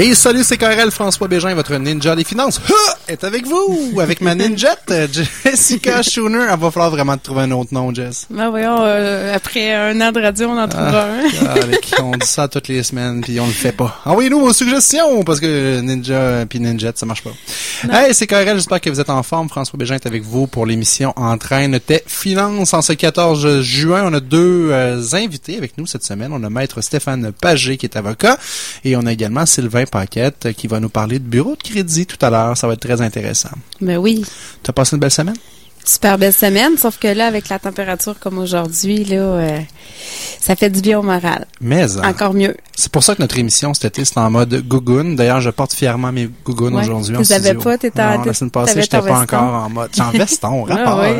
Et salut, c'est KRL François Bégin, votre ninja des finances. Est avec vous, avec ma ninjette, Jessica Schooner. Il va falloir vraiment te trouver un autre nom, Jess. Ben voyons, euh, après un an de radio, on en trouvera un. Ah, on dit ça toutes les semaines, puis on le fait pas. Envoyez-nous vos suggestions, parce que ninja puis ninjette, ça marche pas. Hey, c'est KRL, j'espère que vous êtes en forme. François Bégin est avec vous pour l'émission Entraîne tes finances. En ce 14 juin, on a deux euh, invités avec nous cette semaine. On a Maître Stéphane Pagé, qui est avocat, et on a également Sylvain Paquette, euh, qui va nous parler de bureau de crédit tout à l'heure. Ça va être très intéressant. Ben oui. T'as passé une belle semaine? Super belle semaine, sauf que là, avec la température comme aujourd'hui, là, euh, ça fait du bien au moral. Mais, hein, Encore mieux. c'est pour ça que notre émission cet été, c'est en mode gougoune. D'ailleurs, je porte fièrement mes gougounes Ouais. aujourd'hui Tu en studio. pas, t'étais en- la semaine passée, j'étais pas veston. encore en mode. En veston, Ah rapport. hein.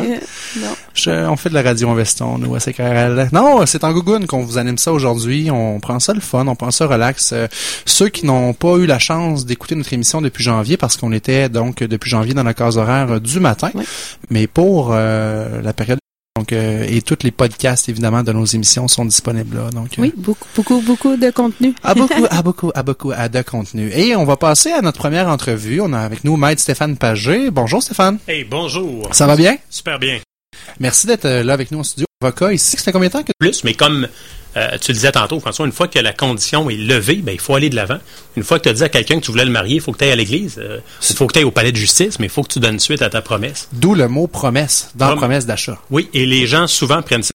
Non. Je- on fait de la radio en veston, nous, à CKRL. Non, c'est en gougoune qu'on vous anime ça aujourd'hui. On prend ça le fun, on prend ça relax. Euh, ceux qui n'ont pas eu la chance d'écouter notre émission depuis janvier, parce qu'on était donc depuis janvier dans la case horaire du matin, Oui. mais pour euh, la période donc euh, et tous les podcasts évidemment de nos émissions sont disponibles là. Donc euh, Oui, beaucoup, beaucoup, beaucoup de contenu. à beaucoup, à beaucoup, à beaucoup, à de contenu. Et on va passer à notre première entrevue. On a avec nous Maître Stéphane Pagé. Bonjour Stéphane. Hey, bonjour. Ça va bien? Super bien. Merci d'être là avec nous en studio. Avocat ici, ça fait combien de temps que Plus, mais comme euh, tu le disais tantôt, François, une fois que la condition est levée, ben, il faut aller de l'avant. Une fois que tu as dit à quelqu'un que tu voulais le marier, il faut que tu ailles à l'église. Il faut que tu ailles au palais de justice, mais il faut que tu donnes suite à ta promesse. D'où le mot promesse, dans la Prom- promesse d'achat. Oui, et les gens souvent prennent ça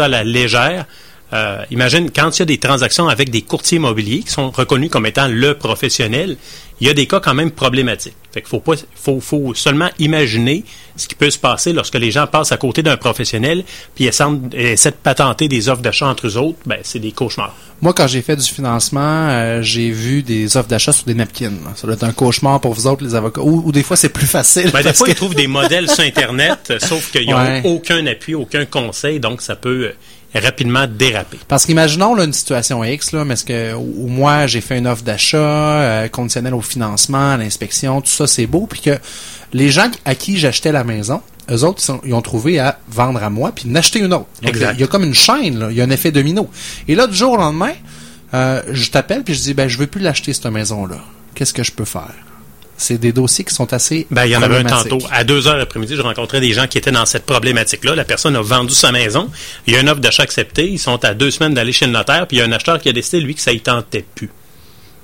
à la légère. Euh, imagine quand il y a des transactions avec des courtiers immobiliers qui sont reconnus comme étant le professionnel, il y a des cas quand même problématiques. Fait qu'il faut pas, faut, faut seulement imaginer ce qui peut se passer lorsque les gens passent à côté d'un professionnel puis essaient, essaient de patenter des offres d'achat entre eux autres. Ben, c'est des cauchemars. Moi, quand j'ai fait du financement, euh, j'ai vu des offres d'achat sur des napkins. là. Ça doit être un cauchemar pour vous autres, les avocats. Ou, ou des fois, c'est plus facile. Ben, des fois, que- ils trouvent des modèles sur Internet, euh, sauf qu'ils n'ont Ouais. aucun appui, aucun conseil, donc ça peut euh, rapidement déraper. Parce qu'imaginons là, une situation X, là, mais que où moi j'ai fait une offre d'achat euh, conditionnelle au financement, à l'inspection, tout ça c'est beau, puis que les gens à qui j'achetais la maison, eux autres ils, sont- ils ont trouvé à vendre à moi puis d'acheter une autre. Donc, Exact. Il y a comme une chaîne, là, il y a un effet domino. Et là du jour au lendemain, euh, je t'appelle puis je dis ben je veux plus l'acheter cette maison là. Qu'est-ce que je peux faire? C'est des dossiers qui sont assez Ben, il y en avait un tantôt. À deux heures l'après-midi, je rencontrais des gens qui étaient dans cette problématique-là. La personne a vendu sa maison. Il y a une offre d'achat acceptée. Ils sont à deux semaines d'aller chez le notaire. Puis il y a un acheteur qui a décidé, lui, que ça y tentait plus.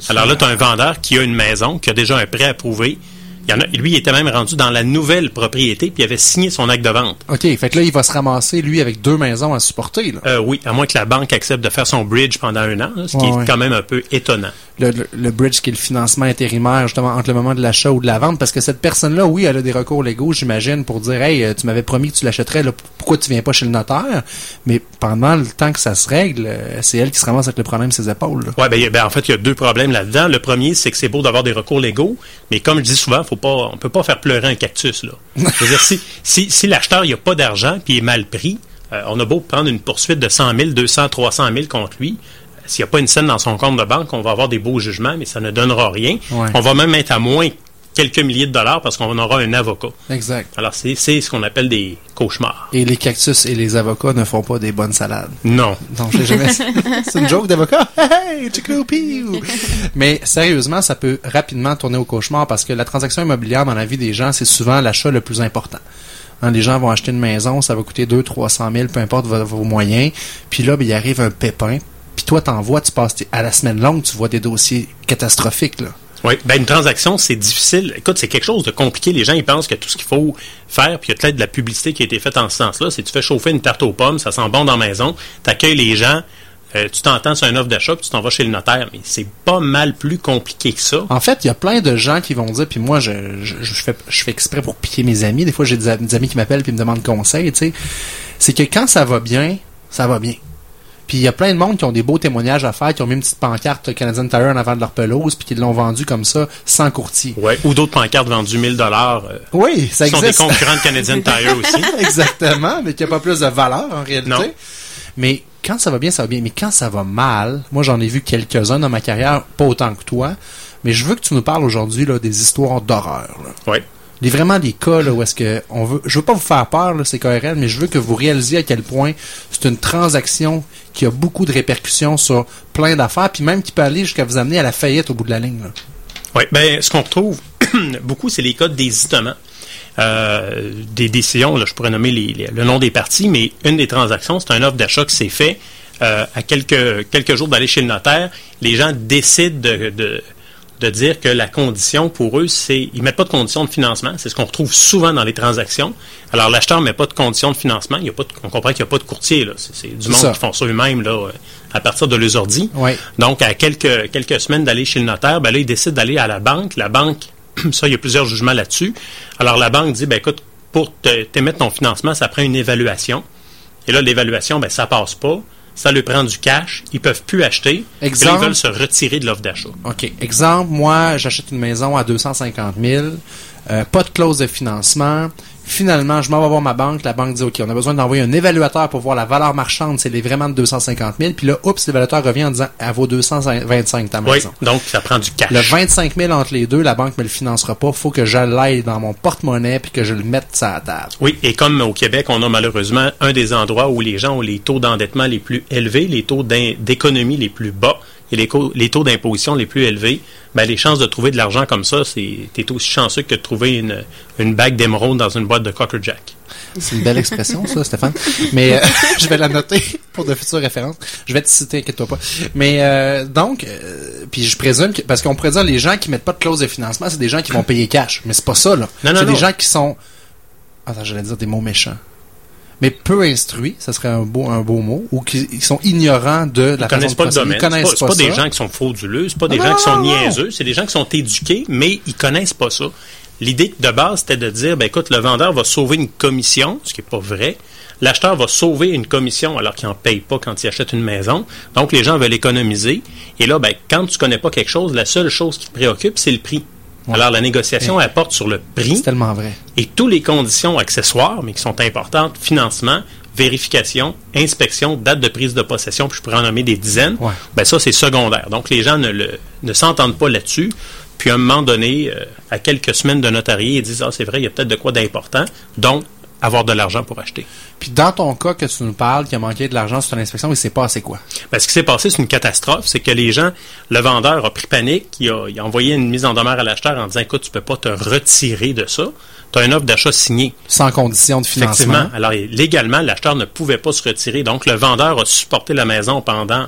Alors là, tu as un vendeur qui a une maison, qui a déjà un prêt approuvé. Il y en a, lui, il était même rendu dans la nouvelle propriété, puis il avait signé son acte de vente. OK, fait que là il va se ramasser lui avec deux maisons à supporter là. Euh, oui, à moins que la banque accepte de faire son bridge pendant un an, là, ce qui Ouais, ouais. est quand même un peu étonnant. Le, bridge qui est le financement intérimaire justement entre le moment de l'achat ou de la vente parce que cette personne-là, oui, elle a des recours légaux, j'imagine, pour dire Hey, euh, tu m'avais promis que tu l'achèterais, là, pourquoi tu viens pas chez le notaire? Mais pendant le temps que ça se règle, euh, c'est elle qui se ramasse avec le problème sur ses épaules. Ouais, ben, ben, en fait, il y a deux problèmes là-dedans. Le premier, c'est que c'est beau d'avoir des recours légaux, mais comme je dis souvent, faut pas, on peut pas faire pleurer un cactus, là. Je veux dire, si, si, si l'acheteur, il a pas d'argent, puis il est mal pris, euh, on a beau prendre une poursuite de 100 000, 200, 300 000 contre lui, s'il n'y a pas une scène dans son compte de banque, on va avoir des beaux jugements, mais ça ne donnera rien. Ouais. On va même être à moins quelques milliers de dollars parce qu'on aura un avocat. Exact. Alors, c'est c'est ce qu'on appelle des cauchemars. Et les cactus et les avocats ne font pas des bonnes salades. Non. Non, j'ai jamais. c'est une joke d'avocat. Hey. Mais sérieusement, ça peut rapidement tourner au cauchemar parce que la transaction immobilière dans la vie des gens, c'est souvent l'achat le plus important. Hein, les gens vont acheter une maison, ça va coûter 2 300 000, peu importe vos, vos moyens. Puis là, ben, il arrive un pépin. Puis toi, t'en vois, tu passes à la semaine longue, tu vois des dossiers catastrophiques. Là. Oui, ben une transaction, c'est difficile. Écoute, c'est quelque chose de compliqué. Les gens, ils pensent que tout ce qu'il faut faire, puis il y a peut-être de la publicité qui a été faite en ce sens-là, c'est tu fais chauffer une tarte aux pommes, ça sent bon dans la maison, tu accueilles les gens, euh, tu t'entends sur un offre d'achat, puis tu t'en vas chez le notaire. Mais c'est pas mal plus compliqué que ça. En fait, il y a plein de gens qui vont dire, puis moi, je, je, je fais, je fais exprès pour piquer mes amis. Des fois, j'ai des, des amis qui m'appellent puis me demandent conseil, tu sais. C'est que quand ça va bien, ça va bien. Puis il y a plein de monde qui ont des beaux témoignages à faire, qui ont mis une petite pancarte Canadian Tire en avant de leur pelouse, puis qui l'ont vendu comme ça, sans courtier. Ouais. Ou d'autres pancartes vendues 1000 dollars. euh, Oui, ça qui sont des existe. concurrents de Canadian Tire aussi. Exactement, mais qui n'a pas plus de valeur en réalité. Non. Mais quand ça va bien, ça va bien. Mais quand ça va mal, moi j'en ai vu quelques-uns dans ma carrière, pas autant que toi, mais je veux que tu nous parles aujourd'hui là, des histoires d'horreur. là. Les vraiment des cas où est-ce que on veut, je veux pas vous faire peur, là, c'est KRL, mais je veux que vous réalisiez à quel point c'est une transaction qui a beaucoup de répercussions sur plein d'affaires, puis même qui peut aller jusqu'à vous amener à la faillite au bout de la ligne. Oui, ben ce qu'on retrouve beaucoup, c'est les cas d'hésitement. Euh, des décisions, là, je pourrais nommer le nom des parties, mais une des transactions, c'est un offre d'achat qui s'est fait euh, à quelques, quelques jours d'aller chez le notaire. Les gens décident de, de, de dire que la condition pour eux, c'est ils mettent pas de condition de financement. C'est ce qu'on retrouve souvent dans les transactions. Alors l'acheteur met pas de condition de financement. Il y a pas de, on comprend qu'il n'y a pas de courtier. C'est du monde qui font ça eux-mêmes là, à partir de leurs ordi. Donc à quelques quelques semaines d'aller chez le notaire, ben là ils décident d'aller à la banque. La banque, ça il y a plusieurs jugements là-dessus. Alors la banque dit ben écoute pour t'émettre ton financement, ça prend une évaluation. Et là l'évaluation ben ça passe pas ça leur prend du cash, ils peuvent plus acheter, Exemple, ils veulent se retirer de l'offre d'achat. OK. Exemple, moi, j'achète une maison à 250 000, euh, pas de clause de financement, Finalement, je m'en vais voir ma banque. La banque dit, OK, on a besoin d'envoyer un évaluateur pour voir la valeur marchande, c'est vraiment de 250 000. Puis là, oups, l'évaluateur revient en disant, elle vaut 225 ta maison. Oui, donc ça prend du cash. Le 25 000 entre les deux, la banque me le financera pas. faut que je l'aille dans mon porte-monnaie puis que je le mette sur la table. Oui, et comme au Québec, on a malheureusement un des endroits où les gens ont les taux d'endettement les plus élevés, les taux d'économie les plus bas et les, les taux d'imposition les plus élevés, ben, les chances de trouver de l'argent comme ça, c'est t'es aussi chanceux que de trouver une, une bague d'émeraude dans une boîte de Cocker Jack. C'est une belle expression, ça, Stéphane. Mais euh, je vais la noter pour de futures références. Je vais te citer, inquiète-toi pas. Mais euh, donc, euh, puis je présume que parce qu'on pourrait dire les gens qui mettent pas de clause de financement, c'est des gens qui vont payer cash. Mais c'est pas ça, là. C'est des gens qui sont. Attends, j'allais dire des mots méchants mais peu instruits, ça serait un beau, un beau mot, ou qui sont ignorants de la ils connaissent pas le domaine. Ils connaissent pas, pas, pas des gens qui sont frauduleux, c'est pas des gens qui sont niaiseux, c'est des gens qui sont éduqués, mais ils connaissent pas ça. L'idée de base, c'était de dire, ben écoute, le vendeur va sauver une commission, ce qui est pas vrai. L'acheteur va sauver une commission alors qu'il n'en paye pas quand il achète une maison. Donc, les gens veulent économiser. Et là, ben, quand tu connais pas quelque chose, la seule chose qui te préoccupe, c'est le prix. Alors, la négociation, elle porte sur le prix. C'est tellement vrai. Et toutes les conditions accessoires, mais qui sont importantes, financement, vérification, inspection, date de prise de possession, puis je pourrais en nommer des dizaines, ben ça, c'est secondaire. Donc, les gens ne, ne s'entendent pas là-dessus. Puis, à un moment donné, euh, à quelques semaines de notarié, ils disent, ah, c'est vrai, il y a peut-être de quoi d'important. Donc, avoir de l'argent pour acheter. Puis dans ton cas que tu nous parles, qui a manqué de l'argent sur ton inspection, il s'est passé quoi? Ben, ce qui s'est passé, c'est une catastrophe. C'est que les gens, le vendeur a pris panique, il a, envoyé une mise en demeure à l'acheteur en disant, écoute, tu peux pas te retirer de ça. Tu as une offre d'achat signée. Sans condition de financement. Effectivement. Alors, légalement, l'acheteur ne pouvait pas se retirer. Donc, le vendeur a supporté la maison pendant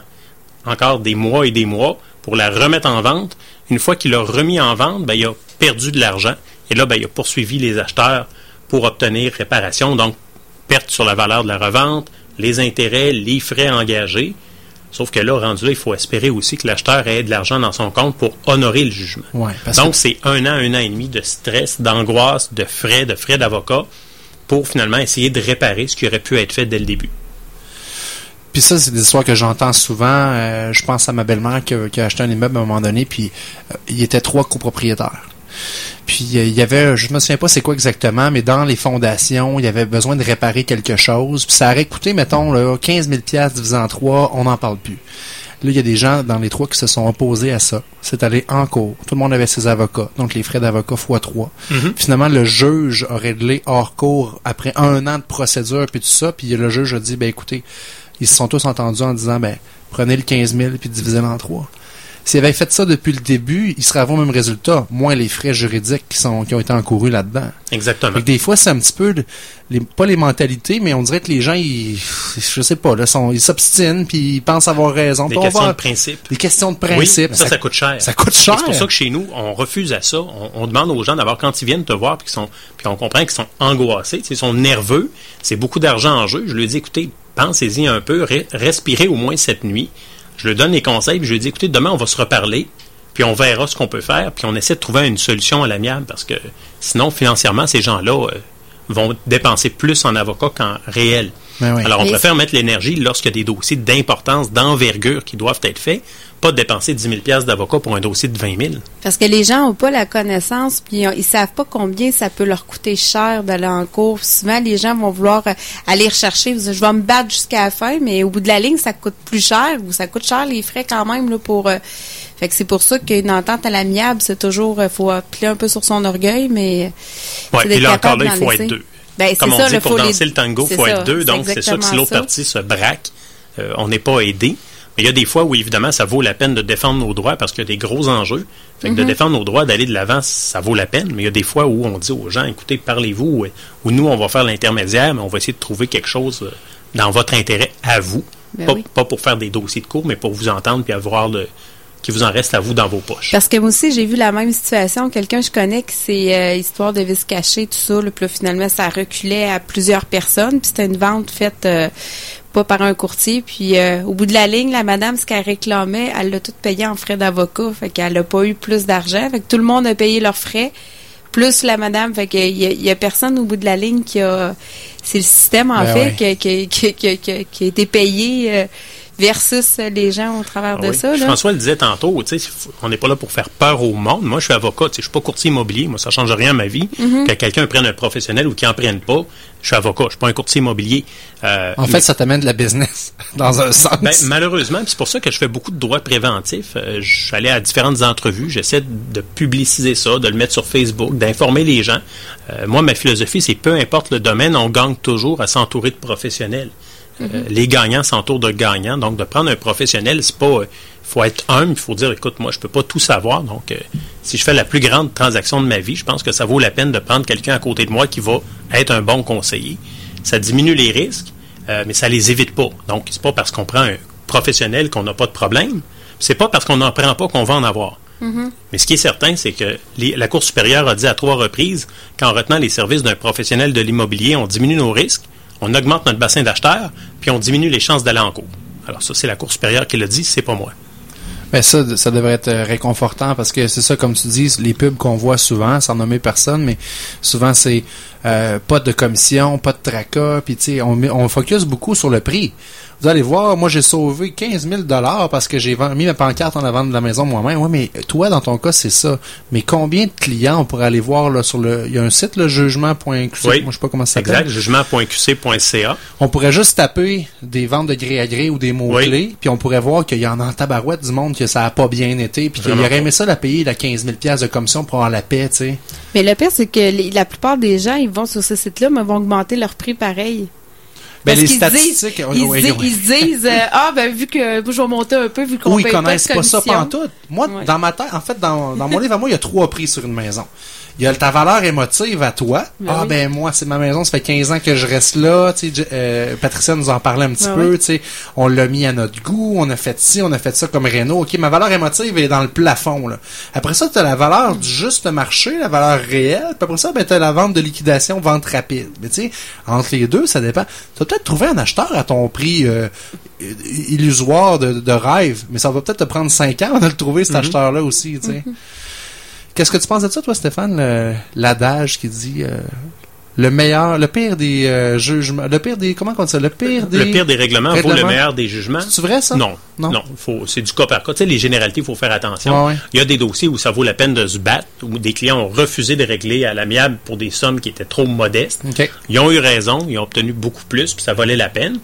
encore des mois et des mois pour la remettre en vente. Une fois qu'il l'a remis en vente, ben, il a perdu de l'argent. Et là, ben, il a poursuivi les acheteurs pour obtenir réparation, donc perte sur la valeur de la revente, les intérêts, les frais engagés. Sauf que là, rendu là, il faut espérer aussi que l'acheteur ait de l'argent dans son compte pour honorer le jugement. donc, c'est un an, un an et demi de stress, d'angoisse, de frais, de frais d'avocat pour finalement essayer de réparer ce qui aurait pu être fait dès le début. Puis ça, c'est des histoires que j'entends souvent. Euh, je pense à ma belle-mère qui, a acheté un immeuble à un moment donné, puis euh, il y était trois copropriétaires. Puis il y avait, je me souviens pas c'est quoi exactement, mais dans les fondations, il y avait besoin de réparer quelque chose. Puis ça aurait coûté, mettons, là, 15 000 divisé en trois, on n'en parle plus. Là, il y a des gens dans les trois qui se sont opposés à ça. C'est allé en cours. Tout le monde avait ses avocats. Donc, les frais d'avocat fois trois. Mm-hmm. Finalement, le juge a réglé hors cours après un an de procédure puis tout ça. Puis le juge a dit, ben écoutez, ils se sont tous entendus en disant, ben prenez le 15 000 puis divisez-le en trois. S'il avait fait ça depuis le début, il serait avoir le même résultat, moins les frais juridiques qui sont qui ont été encourus là-dedans. Exactement. des fois, c'est un petit peu les, pas les mentalités, mais on dirait que les gens, ils, je sais pas, là, sont, ils s'obstinent puis ils pensent avoir raison. Des questions de principe. Des questions de principe. ça, ça, coûte cher. Ça coûte cher. C'est pour ça que chez nous, on refuse à ça. On, demande aux gens d'abord quand ils viennent te voir puis sont, puis on comprend qu'ils sont angoissés, ils sont nerveux, c'est beaucoup d'argent en jeu. Je lui dis, écoutez, pensez-y un peu, respirez au moins cette nuit je lui donne les conseils, puis je lui dis, écoutez, demain, on va se reparler, puis on verra ce qu'on peut faire, puis on essaie de trouver une solution à l'amiable, parce que sinon, financièrement, ces gens-là euh, vont dépenser plus en avocat qu'en réel. Ben Alors, on préfère mettre l'énergie lorsqu'il y a des dossiers d'importance, d'envergure qui doivent être faits, pas de dépenser 10 000 d'avocat pour un dossier de 20 000. Parce que les gens n'ont pas la connaissance, puis ils savent pas combien ça peut leur coûter cher d'aller en cours. Souvent, les gens vont vouloir euh, aller rechercher, je vais me battre jusqu'à la fin, mais au bout de la ligne, ça coûte plus cher, ou ça coûte cher les frais quand même là, pour... Euh, Fait que c'est pour ça qu'une entente à l'amiable, c'est toujours, il faut appeler un peu sur son orgueil, mais. Oui, et là encore là, il faut laisser. être deux. Ben, Comme on ça, dit, là, pour les- danser le tango, il faut ça, être deux. Donc, c'est sûr que si l'autre partie se braque, euh, on n'est pas aidé. Mais il y a des fois où, évidemment, ça vaut la peine de défendre nos droits parce qu'il y a des gros enjeux. Fait que de défendre nos droits, d'aller de l'avant, ça vaut la peine. Mais il y a des fois où on dit aux gens, écoutez, parlez-vous, ou, ou nous, on va faire l'intermédiaire, mais on va essayer de trouver quelque chose euh, dans votre intérêt à vous. Ben pas, oui. pas pour faire des dossiers de cours, mais pour vous entendre puis avoir le qu'il vous en reste à vous dans vos poches. Parce que moi aussi, j'ai vu la même situation. Quelqu'un que je connais qui c'est euh, histoire de vis caché, tout ça. Là, puis là, finalement, ça reculait à plusieurs personnes. Puis c'était une vente faite euh, pas par un courtier. Puis euh, au bout de la ligne, la madame, ce qu'elle réclamait, elle l'a tout payé en frais d'avocat. Fait qu'elle n'a pas eu plus d'argent. Fait que tout le monde a payé leurs frais. Plus la madame, fait que il y, a- il y a personne au bout de la ligne qui a. C'est le système en Ben fait ouais. qui, qui, qui, qui, qui- qui a été payé euh, versus les gens au travers de Ah Oui. ça. Là. François le disait tantôt, tu sais, on n'est pas là pour faire peur au monde. Moi, je suis avocat, tu sais, je suis pas courtier immobilier. Moi, ça change rien à ma vie. Mm-hmm. Que quelqu'un prenne un professionnel ou qu'il en prenne pas, je suis avocat, je suis pas un courtier immobilier. Euh, En fait, ça t'amène de la business, dans un sens. ben, malheureusement, c'est pour ça que je fais beaucoup de droits préventifs. Euh, je suis allé à différentes entrevues, j'essaie de publiciser ça, de le mettre sur Facebook, d'informer les gens. Euh, moi, ma philosophie, c'est peu importe le domaine, on gagne toujours à s'entourer de professionnels. Euh, les gagnants s'entourent de gagnants, donc de prendre un professionnel, c'est pas. Il faut être humble, il faut dire, écoute, moi, je peux pas tout savoir, donc euh, si je fais la plus grande transaction de ma vie, je pense que ça vaut la peine de prendre quelqu'un à côté de moi qui va être un bon conseiller. Ça diminue les risques, euh, mais ça les évite pas. Donc, c'est pas parce qu'on prend un professionnel qu'on n'a pas de problème. C'est pas parce qu'on n'en prend pas qu'on va en avoir. Mais ce qui est certain, c'est que les- la Cour supérieure a dit à trois reprises qu'en retenant les services d'un professionnel de l'immobilier, on diminue nos risques, on augmente notre bassin d'acheteurs, puis on diminue les chances d'aller en cours. Alors ça, c'est la Cour supérieure qui l'a dit, c'est pas moi. Ben ça, ça devrait être euh, réconfortant parce que c'est ça, comme tu dis, les pubs qu'on voit souvent, sans nommer personne, mais souvent c'est euh, pas de commission, pas de tracas, puis tu sais, on, on focus beaucoup sur le prix. Vous allez voir, moi j'ai sauvé 15 000 dollars parce que j'ai mis ma pancarte en avant de la maison moi-même. Oui, mais toi, dans ton cas, c'est ça. Mais combien de clients on pourrait aller voir là sur le... Il y a un site, le jugement.qc, Oui. moi je sais pas comment ça s'appelle. Exact, jugement.qc.ca. On pourrait juste taper des ventes de gré à gré ou des mots-clés, puis on pourrait voir qu'il y en a en tabarouette du monde que ça a pas bien été, puis qu'il aurait aimé pas. ça la payer la 15 000 pièces de commission pour avoir la paix, tu sais. Mais le pire, c'est que les- la plupart des gens, ils vont sur ce site-là, mais vont augmenter leur prix pareil. Ben, Parce les qu'ils statistiques, disent- oui, ils, oui, se disent, oui. ils se disent, euh, ah, ben, vu que je vais monter un peu, vu qu'on Ou ils paye pas de connaissent pas ça commission. pantoute. Moi, Ouais. dans ma tête, en fait, dans, dans mon livre à moi, il y a trois prix sur une maison. Il y a ta valeur émotive à toi. Ben ah oui. ben moi, c'est ma maison, ça fait 15 ans que je reste là. Tu sais, euh, Patricia nous en parlait un petit Ben peu. oui. Tu sais, on l'a mis à notre goût, on a fait ci, on a fait ça comme Renault. Ok, ma valeur émotive est dans le plafond. Là. Après ça, tu as la valeur du juste marché, la valeur réelle. Puis après ça, ben, tu as la vente de liquidation, vente rapide. Mais tu sais, entre les deux, ça dépend. Tu peut-être trouver un acheteur à ton prix euh, illusoire de, de rêve, mais ça va peut-être te prendre 5 ans de le trouver, cet acheteur-là aussi. Tu sais. Qu'est-ce que tu penses de ça, toi, Stéphane, l'adage qui dit euh, le meilleur, le pire des euh, jugements, le pire des, comment on dit ça, le pire des... Le pire des règlements vaut le meilleur des jugements. C'est vrai, ça? Non, Non? non, faut, c'est du cas par cas. Tu sais, les généralités, il faut faire attention. Ouais. Il y a des dossiers où ça vaut la peine de se battre, où des clients ont refusé de régler à l'amiable pour des sommes qui étaient trop modestes. Ils ont eu raison, ils ont obtenu beaucoup plus, puis ça valait la peine.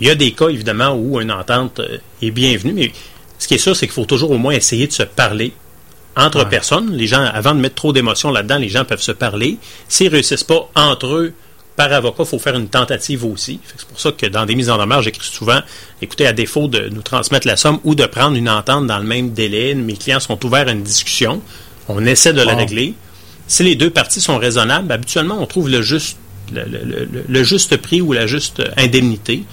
Il y a des cas, évidemment, où une entente euh, est bienvenue, mais ce qui est sûr, c'est qu'il faut toujours au moins essayer de se parler entre Ouais. personnes. Les gens, avant de mettre trop d'émotions là-dedans, les gens peuvent se parler. S'ils réussissent pas entre eux, par avocat, il faut faire une tentative aussi. C'est pour ça que dans des mises en demeure, j'écris souvent, écoutez, à défaut de nous transmettre la somme ou de prendre une entente dans le même délai, mes clients sont ouverts à une discussion. On essaie de la régler. Si les deux parties sont raisonnables, habituellement, on trouve le juste, le, le- le- le juste prix ou la juste indemnité.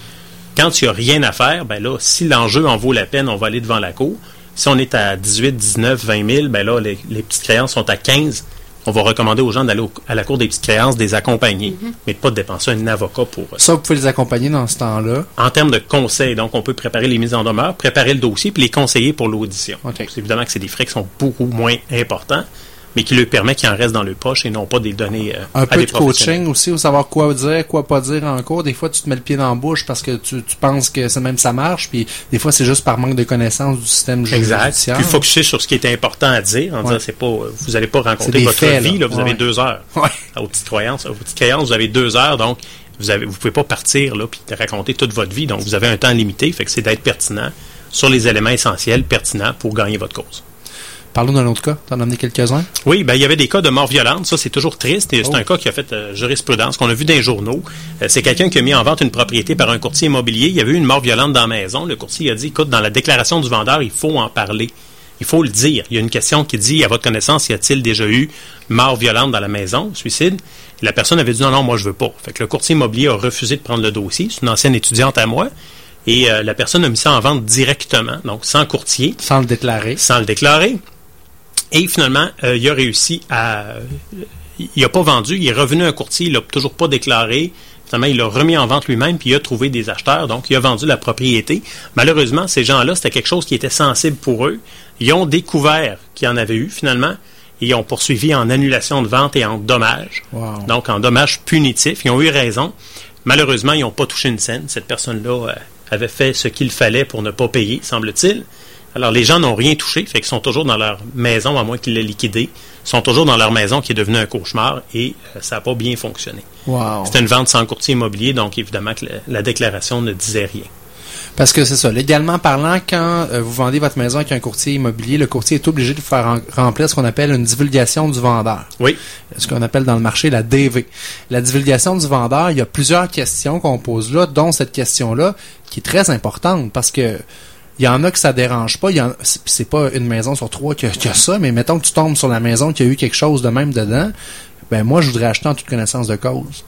Quand il n'y a rien à faire, ben là, si l'enjeu en vaut la peine, on va aller devant la cour. Si on est à 18, 19, 20 000, ben là, les, les petites créances sont à 15. On va recommander aux gens d'aller au- à la cour des petites créances, des accompagner, mais de pas de dépenser un avocat pour euh, Ça, vous pouvez les accompagner dans ce temps-là. en termes de conseils, donc on peut préparer les mises en demeure, préparer le dossier, puis les conseiller pour l'audition. Ok. Donc, c'est évidemment que c'est des frais qui sont beaucoup moins importants, mais qui leur permet qu'ils en restent dans le poche et non pas des données euh, Un à peu des de coaching aussi, ou savoir quoi dire, quoi pas dire en cours. Des fois, tu te mets le pied dans la bouche parce que tu, tu penses que c'est même ça marche, puis des fois, c'est juste par manque de connaissance du système Exact. judiciaire. Puis focuser sur ce qui est important à dire, en Ouais. disant c'est pas, vous n'allez pas rencontrer votre faits, vie, là. là, vous Ouais. avez deux heures. Ouais. À vos petites croyances, à vos petites créances, vous avez deux heures, donc vous avez, vous pouvez pas partir là puis raconter toute votre vie. Donc, vous avez un temps limité. Fait que c'est d'être pertinent sur les éléments essentiels pertinents pour gagner votre cause. Parlons d'un autre cas. T'en as amené quelques-uns? Oui, ben, il y avait des cas de mort violente. Ça, c'est toujours triste. Et c'est Oh. un cas qui a fait euh, jurisprudence, qu'on a vu dans les journaux. Euh, c'est quelqu'un qui a mis en vente une propriété par un courtier immobilier. Il y avait eu une mort violente dans la maison. Le courtier a dit, écoute, dans la déclaration du vendeur, il faut en parler. Il faut le dire. Il y a une question qui dit, à votre connaissance, y a-t-il déjà eu mort violente dans la maison, suicide? La personne avait dit, non, non, moi, je veux pas. Fait que le courtier immobilier a refusé de prendre le dossier. C'est une ancienne étudiante à moi. Et euh, la personne a mis ça en vente directement, donc sans courtier Sans le déclarer. sans le déclarer. Et finalement, euh, il a réussi à... Il n'a pas vendu, il est revenu à un courtier, il l'a toujours pas déclaré. Finalement, il l'a remis en vente lui-même, puis il a trouvé des acheteurs, donc il a vendu la propriété. Malheureusement, ces gens-là, c'était quelque chose qui était sensible pour eux. Ils ont découvert qu'il y en avait eu, finalement, et ils ont poursuivi en annulation de vente et en dommages. Wow. Donc, en dommages punitifs. Ils ont eu raison. Malheureusement, ils n'ont pas touché une scène. Cette personne-là euh, avait fait ce qu'il fallait pour ne pas payer, semble-t-il. Alors, les gens n'ont rien touché, fait qu'ils sont toujours dans leur maison, à moins qu'ils l'aient liquidé. Ils sont toujours dans leur maison qui est devenue un cauchemar et euh, ça n'a pas bien fonctionné. Wow. C'était une vente sans courtier immobilier, donc évidemment que la, la déclaration ne disait rien. Parce que c'est ça. Légalement parlant, quand euh, vous vendez votre maison avec un courtier immobilier, le courtier est obligé de faire en- remplir ce qu'on appelle une divulgation du vendeur. Oui, Ce qu'on appelle dans le marché la DV. La divulgation du vendeur, il y a plusieurs questions qu'on pose là, dont cette question-là, qui est très importante parce que il y en a que ça dérange pas. Il y en- c'est pas une maison sur trois qui a, qui a ça, mais mettons que tu tombes sur la maison qui a eu quelque chose de même dedans, ben moi je voudrais acheter en toute connaissance de cause.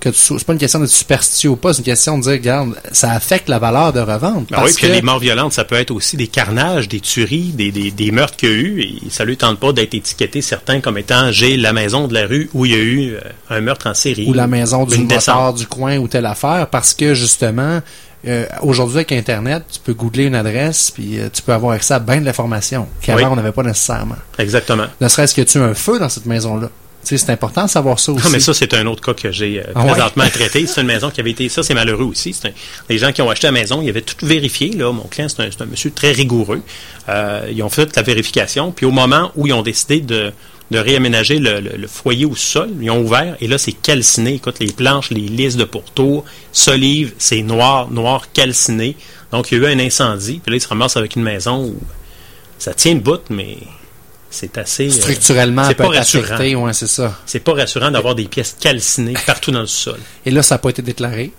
Que tu c'est pas une question d'être superstitieux ou pas, c'est une question de dire, regarde, ça affecte la valeur de revente. Ah oui, parce puis que- les morts violentes, ça peut être aussi des carnages, des tueries, des, des, des meurtres qu'il y a eu. Et ça lui tente pas d'être étiqueté certains comme étant j'ai la maison de la rue où il y a eu euh, un meurtre en série. ou la maison du descente. du coin ou telle affaire parce que justement euh, aujourd'hui avec internet tu peux googler une adresse puis euh, tu peux avoir accès à bien de l'information qu'avant Oui. on n'avait pas nécessairement Exactement. ne serait-ce que tu as un feu dans cette maison là tu sais c'est important de savoir ça aussi Ah, mais ça, c'est un autre cas que j'ai euh, Ah présentement à traiter. C'est une maison qui avait été... Ça, c'est malheureux aussi. Un- les gens qui ont acheté la maison, ils avaient tout vérifié. Là. Mon client, c'est un, monsieur très rigoureux. Ils ont fait la vérification. Puis au moment où ils ont décidé de, de réaménager le, le- le foyer au sol, ils ont ouvert. Et là, c'est calciné. Écoute, les planches, les lisses de pourtour, solives, c'est noir, noir, calciné. Donc, il y a eu un incendie. Puis là, ils se ramassent avec une maison où ça tient le bout, mais c'est assez... euh, structurellement c'est pas rassurant. ouais c'est ça c'est pas rassurant d'avoir des pièces calcinées partout dans le sol. et là ça n'a pas été déclaré?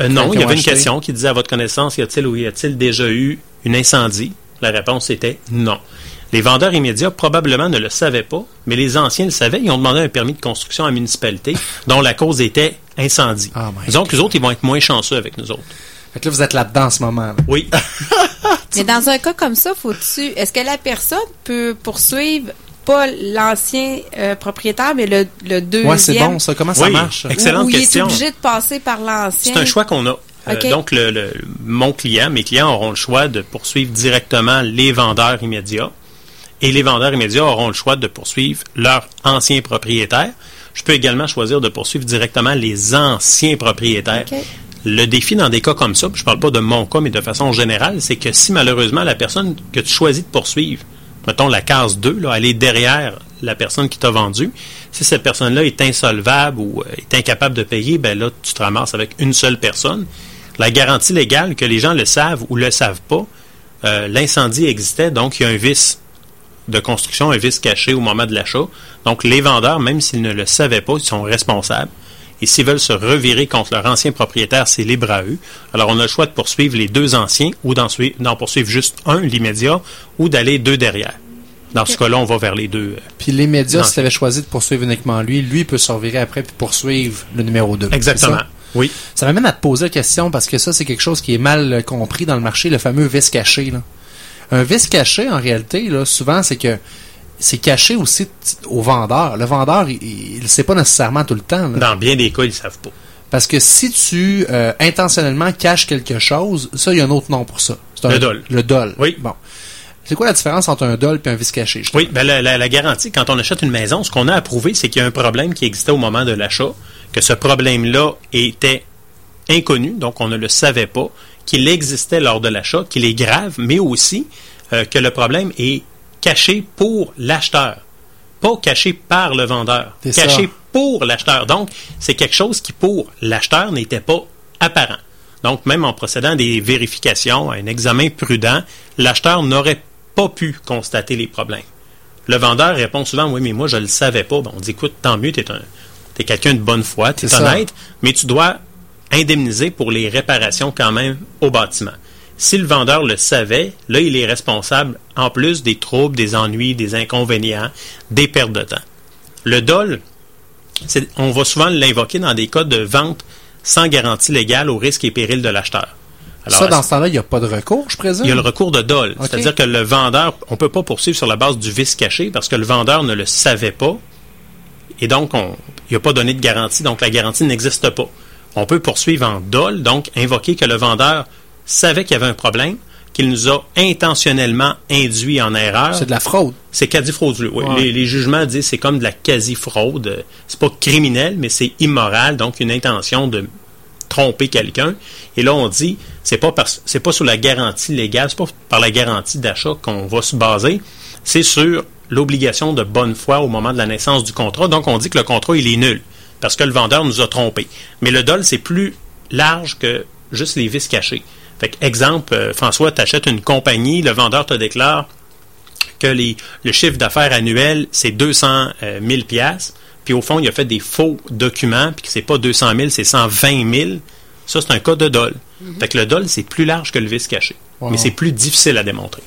Euh, non, il y avait une question qui disait à votre connaissance, y a-t-il ou y a-t-il déjà eu une incendie? La réponse était non. Les vendeurs immédiats probablement ne le savaient pas, mais les anciens le savaient. Ils ont demandé un permis de construction à la municipalité dont la cause était incendie. Oh Disons que les autres, ils vont être moins chanceux avec nous autres. fait que là vous êtes là-dedans en ce moment là. Oui. Mais dans un cas comme ça, faut-tu, est-ce que la personne peut poursuivre pas l'ancien euh, propriétaire, mais le, le deuxième? ouais c'est bon ça comment ça Oui. marche? Ex- Excellente ou question. il est obligé de passer par l'ancien? C'est un choix qu'on a. Euh, donc, le, le- mon client, mes clients auront le choix de poursuivre directement les vendeurs immédiats et les vendeurs immédiats auront le choix de poursuivre leurs anciens propriétaires. Je peux également choisir de poursuivre directement les anciens propriétaires. Le défi dans des cas comme ça, puis je parle pas de mon cas, mais de façon générale, c'est que si malheureusement la personne que tu choisis de poursuivre, mettons la case 2, là, elle est derrière la personne qui t'a vendu, si cette personne-là est insolvable ou euh, est incapable de payer, ben là, tu te ramasses avec une seule personne. La garantie légale, que les gens le savent ou le savent pas, euh, l'incendie existait, donc il y a un vice de construction, un vice caché au moment de l'achat. Donc les vendeurs, même s'ils ne le savaient pas, ils sont responsables. Et s'ils veulent se revirer contre leur ancien propriétaire, c'est libre à eux. Alors on a le choix de poursuivre les deux anciens ou d'en sui- d'en poursuivre juste un, l'immédiat, ou d'aller deux derrière. Dans ce cas-là, on va vers les deux. euh, puis les médias si tu avais choisi de poursuivre uniquement lui lui peut se revirer après puis poursuivre le numéro 2 Exactement. Oui. Ça m'amène à te poser la question parce que ça, c'est quelque chose qui est mal compris dans le marché, le fameux vice caché. Là. Un vice caché, en réalité, là, souvent, c'est que c'est caché aussi au vendeur. Le vendeur, il ne le sait pas nécessairement tout le temps. là. Dans bien des cas, ils ne savent pas. Parce que si tu euh, intentionnellement caches quelque chose, ça, il y a un autre nom pour ça. C'est un- Le dol. Le dol. Oui. Bon. C'est quoi la différence entre un dol et un vice caché? je Oui, ben la, la- la garantie, quand on achète une maison, ce qu'on a à prouver, c'est qu'il y a un problème qui existait au moment de l'achat, que ce problème-là était inconnu, donc on ne le savait pas, qu'il existait lors de l'achat, qu'il est grave, mais aussi euh, que le problème est caché pour l'acheteur, pas caché par le vendeur, caché ça. pour l'acheteur. Donc, c'est quelque chose qui, pour l'acheteur, n'était pas apparent. Donc, même en procédant des vérifications, un examen prudent, l'acheteur n'aurait pas pu constater les problèmes. Le vendeur répond souvent, oui, mais moi, je ne le savais pas. on dit, écoute, tant mieux, tu es, quelqu'un de bonne foi, tu es honnête, mais tu dois indemniser pour les réparations quand même au bâtiment. Si le vendeur le savait, là, il est responsable en plus des troubles, des ennuis, des inconvénients, des pertes de temps. Le DOL, on va souvent l'invoquer dans des cas de vente sans garantie légale au risque et péril de l'acheteur. ça, dans ce temps-là, il n'y a pas de recours, je présume? Il y a le recours de dol. C'est-à-dire que le vendeur, on ne peut pas poursuivre sur la base du vice caché parce que le vendeur ne le savait pas. Et donc, on, il n'a pas donné de garantie, donc la garantie n'existe pas. On peut poursuivre en dol, donc invoquer que le vendeur savait qu'il y avait un problème, qu'il nous a intentionnellement induit en erreur. C'est de la fraude. C'est quasi frauduleux. Oui. Les, jugements disent c'est comme de la quasi-fraude. C'est pas criminel, mais c'est immoral, donc une intention de tromper quelqu'un. Et là, on dit c'est pas c'est pas sur la garantie légale, c'est pas par la garantie d'achat qu'on va se baser, c'est sur l'obligation de bonne foi au moment de la naissance du contrat. Donc, on dit que le contrat, il est nul parce que le vendeur nous a trompés. Mais le DOL, c'est plus large que juste les vis cachés. Fait exemple, euh, François, tu achètes une compagnie, le vendeur te déclare que le chiffre d'affaires annuel, c'est 200 000 pièces puis au fond, il a fait des faux documents, puis que c'est pas 200 000, c'est 120 000. Ça, c'est un cas de DOL. Mhm. Fait que le DOL, c'est plus large que le vice caché. Mais c'est plus difficile à démontrer.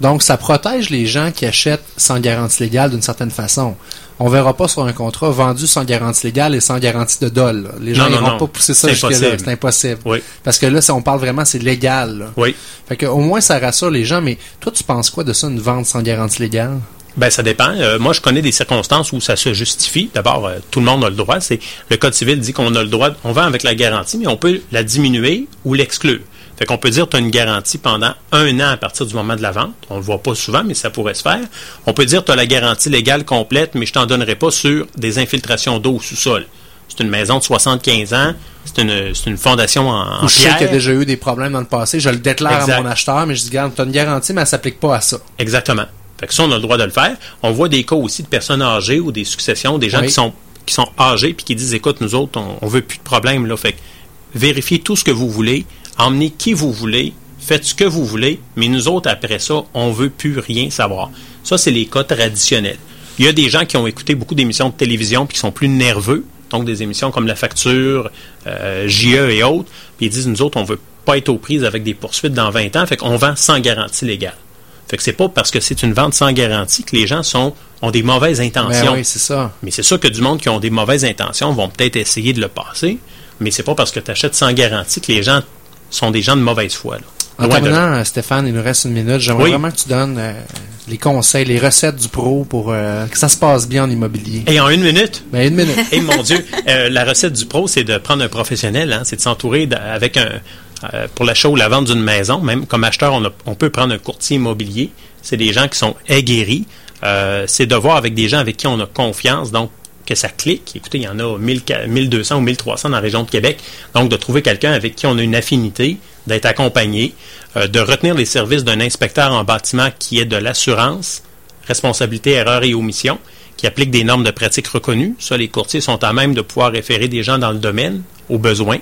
Donc, ça protège les gens qui achètent sans garantie légale d'une certaine façon. On verra pas sur un contrat vendu sans garantie légale et sans garantie de dol. Les gens ne vont pas pousser ça jusque-là. C'est impossible. Oui. Parce que là, on parle vraiment, c'est légal. Oui. Fait que, au moins, ça rassure les gens. Mais toi, tu penses quoi de ça, une vente sans garantie légale? Ben ça dépend. Euh, moi, je connais des circonstances où ça se justifie. D'abord, euh, tout le monde a le droit. C'est le code civil dit qu'on a le droit. On vend avec la garantie, mais on peut la diminuer ou l'exclure. Fait qu'on peut dire tu as une garantie pendant un an à partir du moment de la vente. On le voit pas souvent, mais ça pourrait se faire. On peut dire tu as la garantie légale complète, mais je t'en donnerai pas sur des infiltrations d'eau au sous-sol. C'est une maison de 75 ans, c'est une, une, fondation en, en Je sais qu'il y a déjà eu des problèmes dans le passé, je le déclare à mon acheteur, mais je dis, garde, tu as une garantie, mais elle s'applique pas à ça. Exactement. Fait que ça, on a le droit de le faire. On voit des cas aussi de personnes âgées ou des successions, des gens qui sont qui sont âgés puis qui disent, écoute, nous autres, on, on veut plus de problème, là. Fait que vérifiez tout ce que vous voulez, emmenez qui vous voulez, faites ce que vous voulez, mais nous autres, après ça, on veut plus rien savoir. Ça, c'est les cas traditionnels. Il y a des gens qui ont écouté beaucoup d'émissions de télévision puis qui sont plus nerveux, donc des émissions comme La Facture, euh, JE et autres, puis ils disent, nous autres, on veut pas être aux prises avec des poursuites dans 20 ans, fait qu'on vend sans garantie légale. Fait que c'est pas parce que c'est une vente sans garantie que les gens sont ont des mauvaises intentions. Ben oui, c'est ça. Mais c'est sûr que du monde qui ont des mauvaises intentions vont peut-être essayer de le passer, mais c'est pas parce que tu achètes sans garantie que les gens sont des gens de mauvaise foi. Là. En terminant, Stéphane, il nous reste une minute. J'aimerais vraiment que tu donnes euh, les conseils, les recettes du pro pour euh, que ça se passe bien en immobilier. Et en une minute? Ben, une minute. Et mon Dieu, euh, la recette du pro, c'est de prendre un professionnel, hein, c'est de s'entourer avec un, pour l'achat ou la vente d'une maison. Même comme acheteur, on, on, peut prendre un courtier immobilier. C'est des gens qui sont aguerris. c'est de voir avec des gens avec qui on a confiance. Donc, que ça clique. Écoutez, il y en a 1200 ou 1300 dans la région de Québec. Donc, de trouver quelqu'un avec qui on a une affinité, d'être accompagné, euh, de retenir les services d'un inspecteur en bâtiment qui est de l'assurance, responsabilité, erreur et omission, qui applique des normes de pratique reconnues. Ça, les courtiers sont à même de pouvoir référer des gens dans le domaine, aux besoins.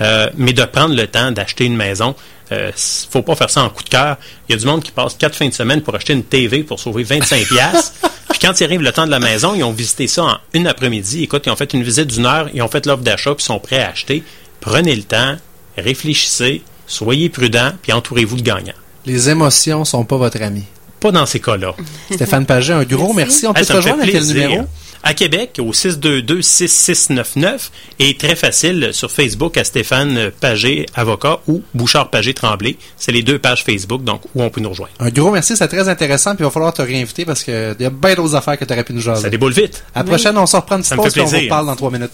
Euh, mais de prendre le temps d'acheter une maison. Il euh, ne faut pas faire ça en coup de cœur. Il y a du monde qui passe quatre fins de semaine pour acheter une TV pour sauver 25 pièces. Puis quand il arrive le temps de la maison, ils ont visité ça en une après-midi. Écoute, ils ont fait une visite d'une heure, ils ont fait l'offre d'achat, puis sont prêts à acheter. Prenez le temps, réfléchissez, soyez prudents, puis entourez-vous de gagnants. Les émotions sont pas votre ami. Pas dans ces cas-là. Stéphane Paget, un gros merci. On peut te rejoindre? À quel numéro? À Québec, au 622-6699 et très facile sur Facebook à Stéphane Paget, avocat, ou Bouchard Paget Tremblay. C'est les deux pages Facebook, donc où on peut nous rejoindre. Un gros merci, c'est très intéressant, puis il va falloir te réinviter parce qu'il y a bien d'autres affaires que tu aurais pu nous jaser. Ça déboule vite. À la prochaine, on se reprend une petite pause et on vous parle dans trois minutes.